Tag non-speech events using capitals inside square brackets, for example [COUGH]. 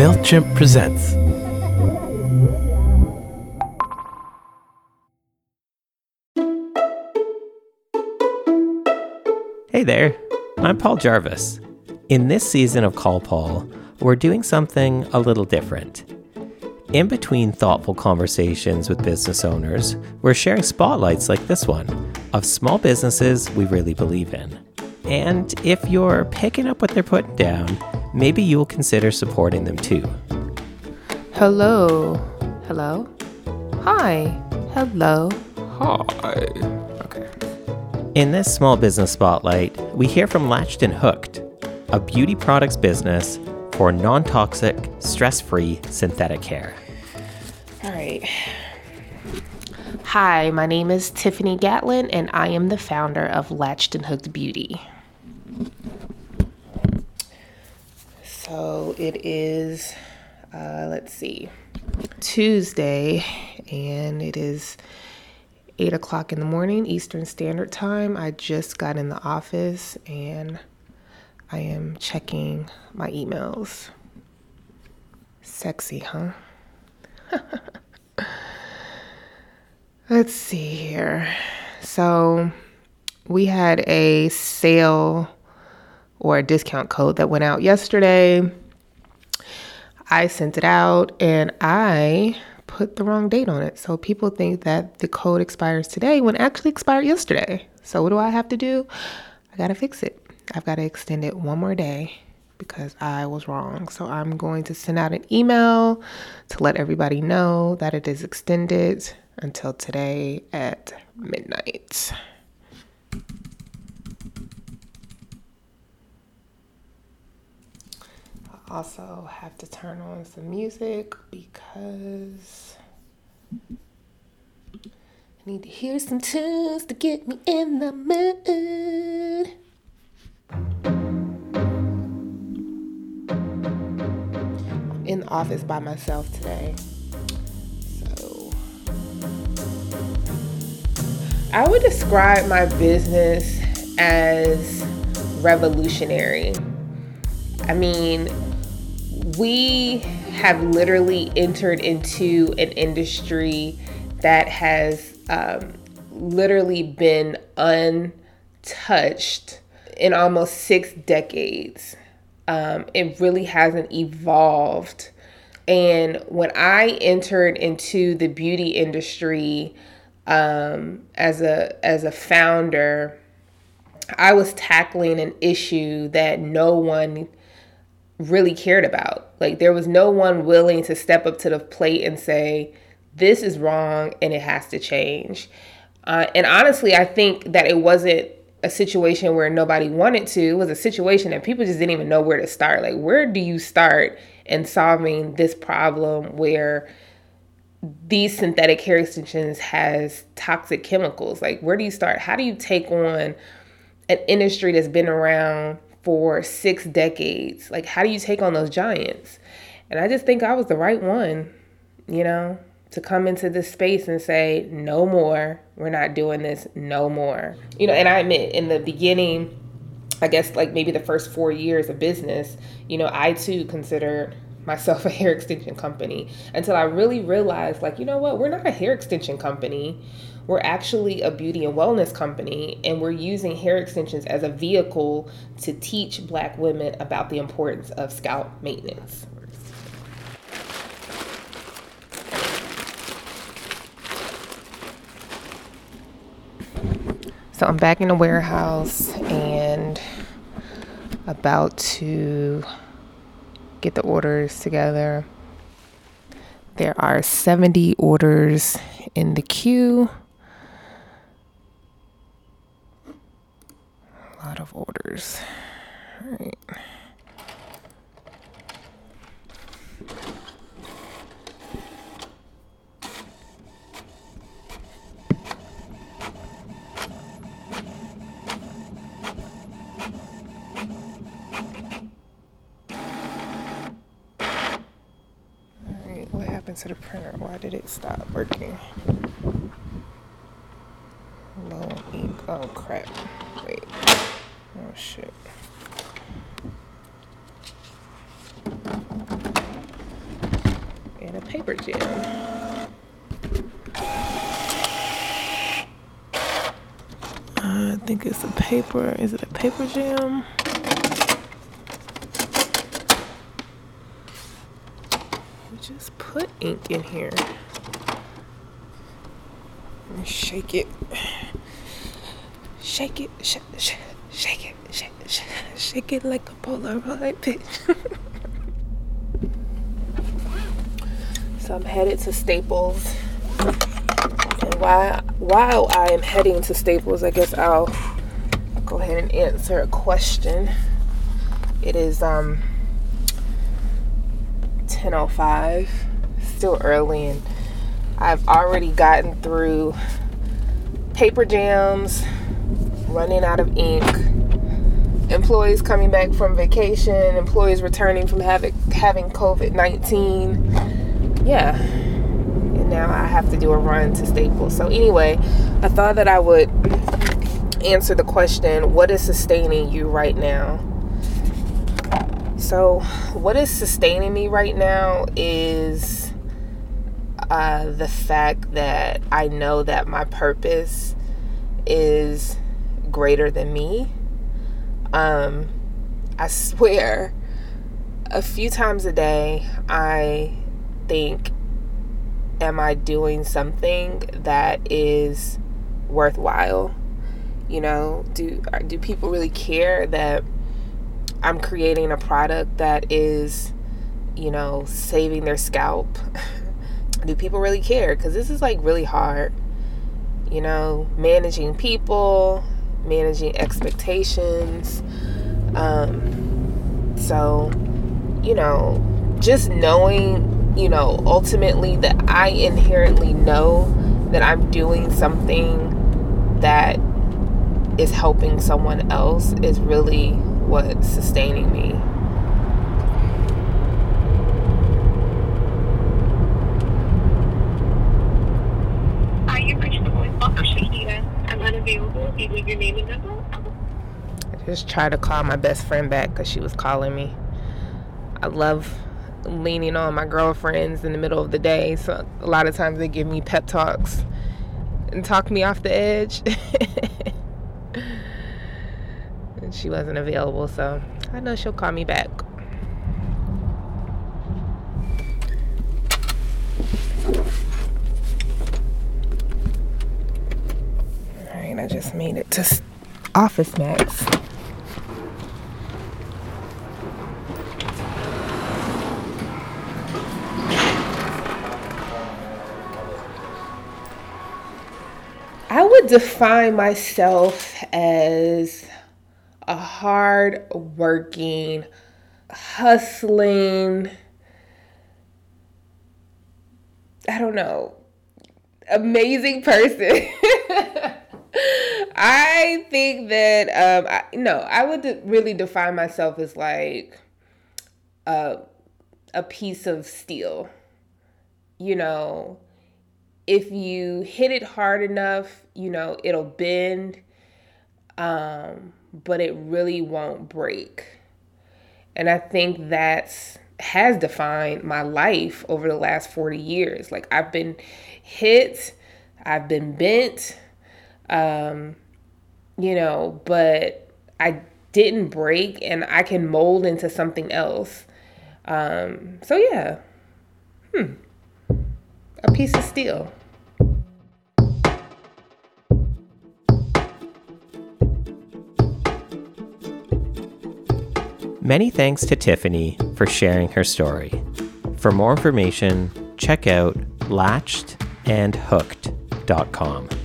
MailChimp presents. Hey there, I'm Paul Jarvis. In this season of Call Paul, we're doing something a little different. In between thoughtful conversations with business owners, we're sharing spotlights like this one of small businesses we really believe in. And if you're picking up what they're putting down, maybe you'll consider supporting them too. Hello. Hello. Hi. Hello. Hi. Okay. In this small business spotlight, we hear from Latched and Hooked, a beauty products business for non toxic, stress free synthetic hair. All right. Hi, my name is Tiffany Gatlin, and I am the founder of Latched and Hooked Beauty. So it is, uh, let's see, Tuesday, and it is 8 o'clock in the morning, Eastern Standard Time. I just got in the office and I am checking my emails. Sexy, huh? [LAUGHS] Let's see here. So, we had a sale or a discount code that went out yesterday. I sent it out and I put the wrong date on it. So people think that the code expires today when it actually expired yesterday. So what do I have to do? I got to fix it. I've got to extend it one more day because I was wrong. So I'm going to send out an email to let everybody know that it is extended until today at midnight. Also have to turn on some music because I need to hear some tunes to get me in the mood. I'm in the office by myself today. So I would describe my business as revolutionary. I mean, we have literally entered into an industry that has um, literally been untouched in almost six decades. Um, it really hasn't evolved. And when I entered into the beauty industry um, as a as a founder, I was tackling an issue that no one really cared about. Like there was no one willing to step up to the plate and say, this is wrong and it has to change. Uh, and honestly, I think that it wasn't a situation where nobody wanted to. It was a situation that people just didn't even know where to start. Like, where do you start in solving this problem where these synthetic hair extensions has toxic chemicals? Like, where do you start? How do you take on an industry that's been around for six decades. Like, how do you take on those giants? And I just think I was the right one, you know, to come into this space and say, no more. We're not doing this no more. You know, and I admit in the beginning, I guess like maybe the first four years of business, you know, I too considered myself [LAUGHS] a hair extension company until I really realized, like, you know what, we're not a hair extension company. We're actually a beauty and wellness company, and we're using hair extensions as a vehicle to teach Black women about the importance of scalp maintenance. So I'm back in the warehouse and about to get the orders together. There are 70 orders in the queue. A lot of orders. All right. Alright, what happened to the printer? Why did it stop working? Low ink. Oh crap. Wait. Oh shit. And a paper jam. I think it's a paper. Is it a paper jam? We just put ink in here. Shake it. Shake it. Sh- sh- shake it. Shake, sh- shake it like a Polaroid picture. [LAUGHS] so I'm headed to Staples. And while, while I am heading to Staples, I guess I'll go ahead and answer a question. It is um 10:05, still early, and I've already gotten through paper jams, running out of ink, employees coming back from vacation, employees returning from having having COVID 19. Yeah. And now I have to do a run to Staples. So, anyway, I thought that I would answer the question what is sustaining you right now? So, what is sustaining me right now is uh, the fact that I know that my purpose is greater than me. Um, I swear, a few times a day, I think, Am I doing something that is worthwhile? You know, do do people really care that I'm creating a product that is, you know, saving their scalp? [LAUGHS] do people really care? Because this is like really hard. You know, managing people, managing expectations. Um, so, you know, just knowing, you know, ultimately that I inherently know that I'm doing something that is helping someone else is really what's sustaining me. I just tried to call my best friend back because she was calling me. I love leaning on my girlfriends in the middle of the day. So a lot of times they give me pep talks and talk me off the edge. [LAUGHS] and she wasn't available, so I know she'll call me back. All right, I just made it to Office Max. I would define myself as a hard working, hustling, I don't know, amazing person. [LAUGHS] I think that um I, no, I would really define myself as like a a piece of steel. You know, if you hit it hard enough, you know, it'll bend um but it really won't break. And I think that's has defined my life over the last 40 years. Like I've been hit, I've been bent, um, you know, but I didn't break and I can mold into something else. Um, so yeah. Hmm. A piece of steel. Many thanks to Tiffany for sharing her story. For more information, check out latchedandhooked.com.